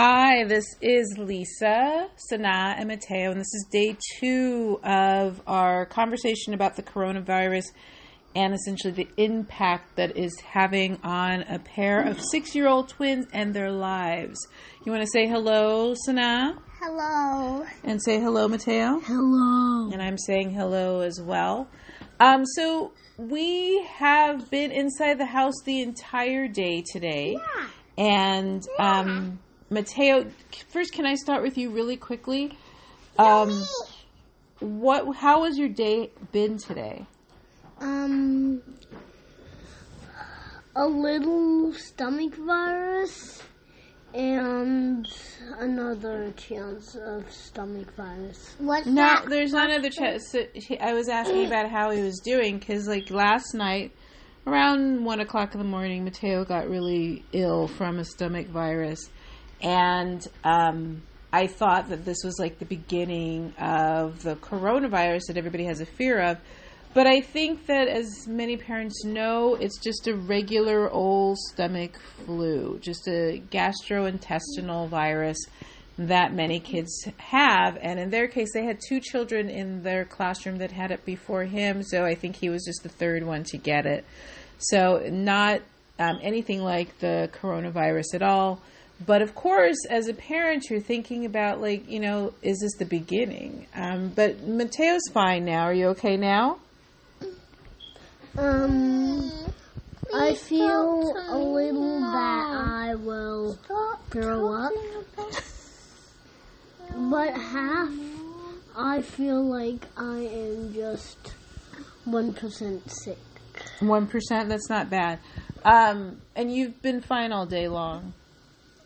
Hi, this is Lisa, Sana, and Mateo, and this is day two of our conversation about the coronavirus and essentially the impact that is having on a pair of six year old twins and their lives. You want to say hello, Sana? Hello. And say hello, Mateo? Hello. And I'm saying hello as well. Um, so we have been inside the house the entire day today. Yeah. And um, Mateo, first, can I start with you really quickly? Um, what? How has your day been today? Um, a little stomach virus and another chance of stomach virus. What's No, there's not another chance. So I was asking about how he was doing because, like, last night, around one o'clock in the morning, Mateo got really ill from a stomach virus, and um, I thought that this was like the beginning of the coronavirus that everybody has a fear of. But I think that, as many parents know, it's just a regular old stomach flu, just a gastrointestinal virus that many kids have. And in their case, they had two children in their classroom that had it before him. So I think he was just the third one to get it. So, not um, anything like the coronavirus at all. But of course, as a parent, you're thinking about, like, you know, is this the beginning? Um, but Mateo's fine now. Are you okay now? Um, I feel a little that I will grow up, but half I feel like I am just one percent sick. One percent. That's not bad. Um, and you've been fine all day long,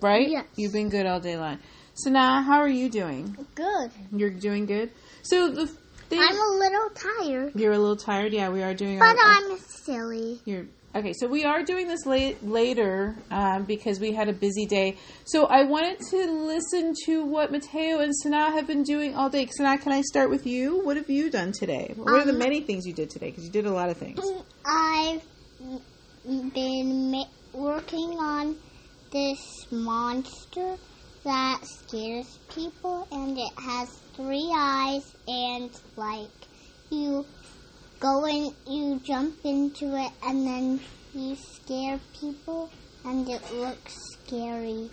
right? Yes. You've been good all day long. So now, how are you doing? Good. You're doing good. So the thing, I'm a little tired, you're a little tired. Yeah, we are doing. but our, our- I'm silly. You're okay. So we are doing this late later um, because we had a busy day. So I wanted to listen to what Mateo and Sana have been doing all day. Sana, can I start with you? What have you done today? What are the Um, many things you did today? Because you did a lot of things. I've been ma- working on this monster that scares people, and it has three eyes, and like you go in, you jump into it, and then you scare people, and it looks scary.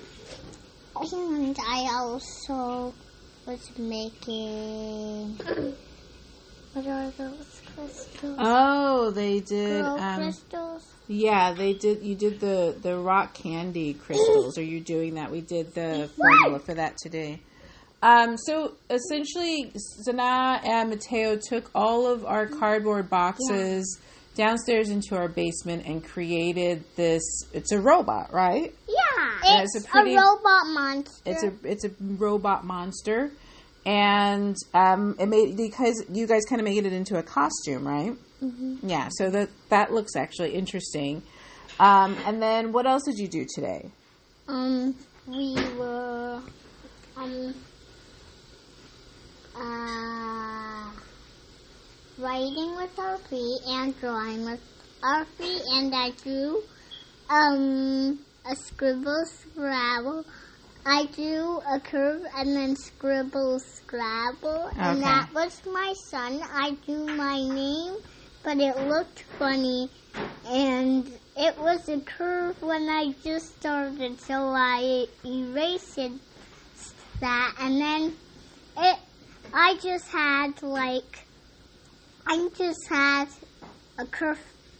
And I also was making. What are those crystals? Oh, they did. Girl Um, crystals. yeah, they did. You did the the rock candy crystals. Are you doing that? We did the formula for that today. Um, so essentially, Sana and Mateo took all of our cardboard boxes downstairs into our basement and created this. It's a robot, right? Yeah, Yeah, it's, it's a a, robot monster. It's a it's a robot monster, and um, it made because you guys kind of made it into a costume, right? Mm-hmm. Yeah. So that that looks actually interesting. Um, and then what else did you do today? um, we were um uh writing with our feet and drawing with our feet, and I drew um a scribble scrabble. I drew a curve and then scribble scrabble, and that was my son. I drew my name, but it looked funny, and it was a curve when I just started, so I erased it- that, and then it. I just had like, I just had a curve,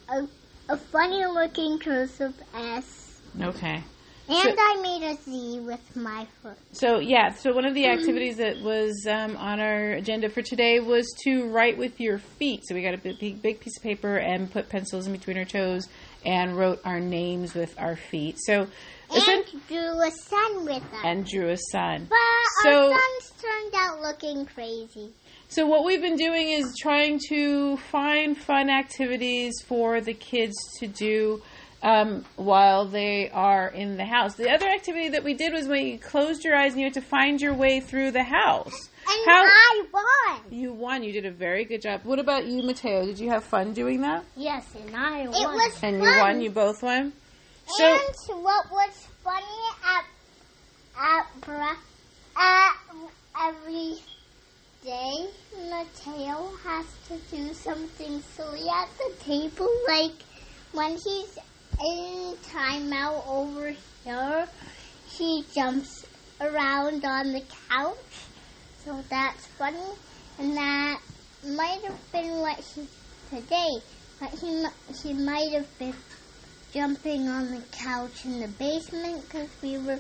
a, a funny looking cursive S. Okay. And I made a Z with my foot. So yeah, so one of the activities that was um, on our agenda for today was to write with your feet. So we got a big, big piece of paper and put pencils in between our toes and wrote our names with our feet. So And drew a sun with us. and drew a sun. but So- our suns turned out looking crazy. So what we've been doing is trying to find fun activities for the kids to do um, while they are in the house. The other activity that we did was when you closed your eyes and you had to find your way through the house. And How- I won. You won. You did a very good job. What about you, Mateo? Did you have fun doing that? Yes, and I won. It was And fun. you won. You both won. So and what was funny at at for. Uh, every day, Mateo has to do something silly at the table, like when he's in timeout over here, he jumps around on the couch. So that's funny, and that might have been what he today, but he mi- he might have been jumping on the couch in the basement because we were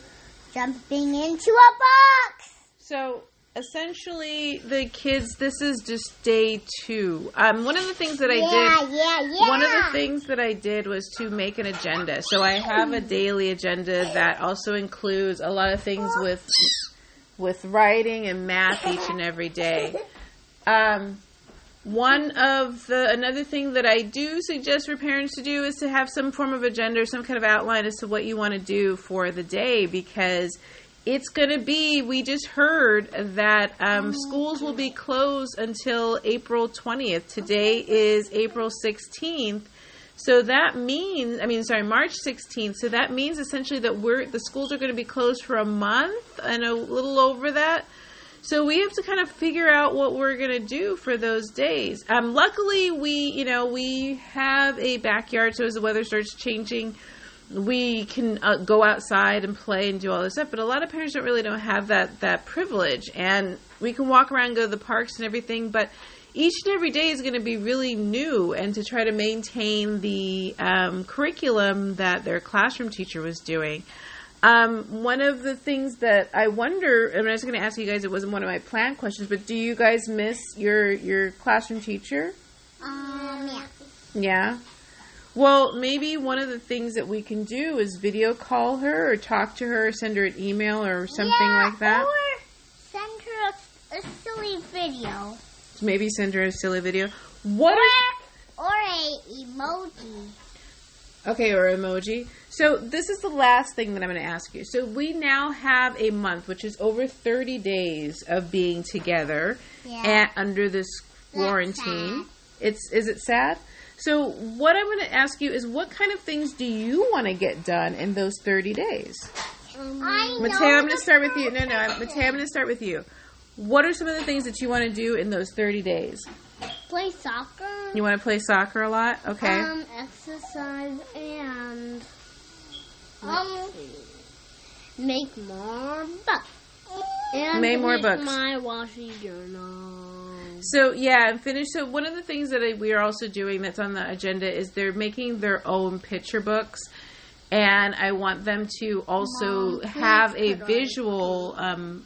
jumping into a box. So essentially, the kids. This is just day two. Um, one of the things that I yeah, did. yeah, yeah. One of the things that I did was to make an agenda. So I have a daily agenda that also includes a lot of things with with writing and math each and every day. Um, one of the another thing that I do suggest for parents to do is to have some form of agenda or some kind of outline as to what you want to do for the day because it's going to be we just heard that um, schools will be closed until april 20th today is april 16th so that means i mean sorry march 16th so that means essentially that we're the schools are going to be closed for a month and a little over that. So we have to kind of figure out what we're going to do for those days. Um, luckily, we you know we have a backyard, so as the weather starts changing, we can uh, go outside and play and do all this stuff. But a lot of parents don't really don't have that that privilege, and we can walk around, and go to the parks and everything, but each and every day is going to be really new, and to try to maintain the um, curriculum that their classroom teacher was doing. Um, one of the things that I wonder, and I was going to ask you guys, it wasn't one of my planned questions, but do you guys miss your your classroom teacher? Um, yeah. Yeah. Well, maybe one of the things that we can do is video call her or talk to her, or send her an email or something Yeah, like that. Or send her a, a silly video. Maybe send her a silly video. What? Or, or a emoji. okay, or emoji. So this is the last thing that I'm going to ask you. So we now have a month, which is over 30 days of being together Yeah. and under this quarantine. It's is it sad? So what I'm going to ask you is, what kind of things do you want to get done in those 30 days? I Mateo, know I'm going to start with you. No, no, I'm. Mateo, I'm going to start with you. What are some of the things that you want to do in those 30 days? Play soccer. You want to play soccer a lot? Okay. Um, exercise and um make more books. And Make more books. My washi journal. So yeah, and finish. So one of the things that I, we are also doing that's on the agenda is they're making their own picture books, and I want them to also please have a visual um,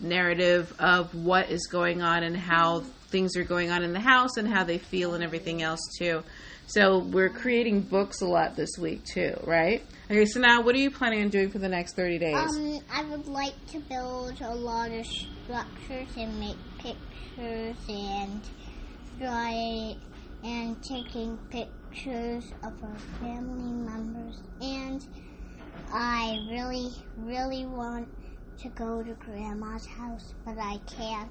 narrative of what is going on and how things are going on in the house and how they feel and everything else too. So we're creating books a lot this week too, right? Okay, so now what are you planning on doing for the next thirty days? Um, I would like to build a lot of structures and make pictures and try and taking pictures of our family members. And I really, really want to go to Grandma's house, but I can't.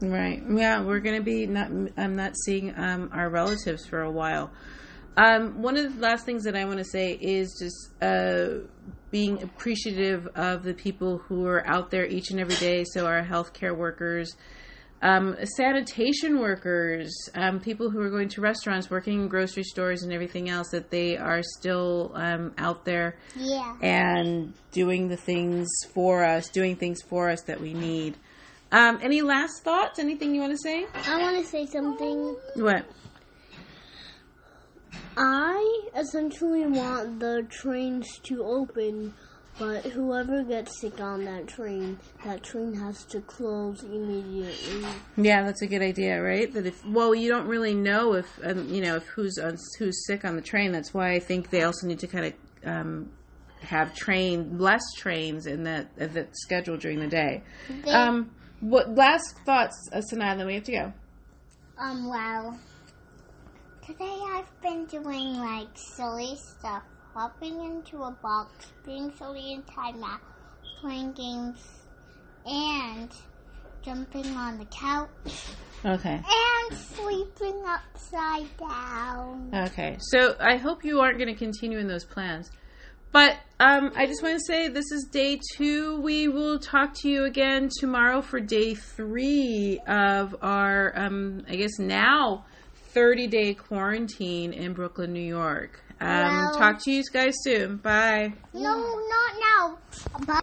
Right. Yeah, we're going to be not. I'm not seeing um, our relatives for a while. Um, one of the last things that I want to say is just uh, being appreciative of the people who are out there each and every day. So our healthcare workers, um, sanitation workers, um, people who are going to restaurants, working in grocery stores, and everything else. That they are still um, out there Yeah. and doing the things for us, doing things for us that we need. Um, any last thoughts? Anything you want to say? I want to say something. What? I essentially want the trains to open, but whoever gets sick on that train, that train has to close immediately. Yeah, that's a good idea, right? That if well, you don't really know if um, you know if who's on, who's sick on the train. That's why I think they also need to kind of um, have train less trains in that uh, that schedule during the day. They- Um, what last thoughts, uh, Sana? Then we have to go. Um, well, today I've been doing like silly stuff, hopping into a box, being silly in timeout, playing games, and jumping on the couch, Okay. and sleeping upside down. Okay. So I hope you aren't going to continue in those plans. But um, I just want to say this is day two. We will talk to you again tomorrow for day three of our, um, I guess now, 30 day quarantine in Brooklyn, New York. Um, Well- talk to you guys soon. Bye. No, not now. Bye.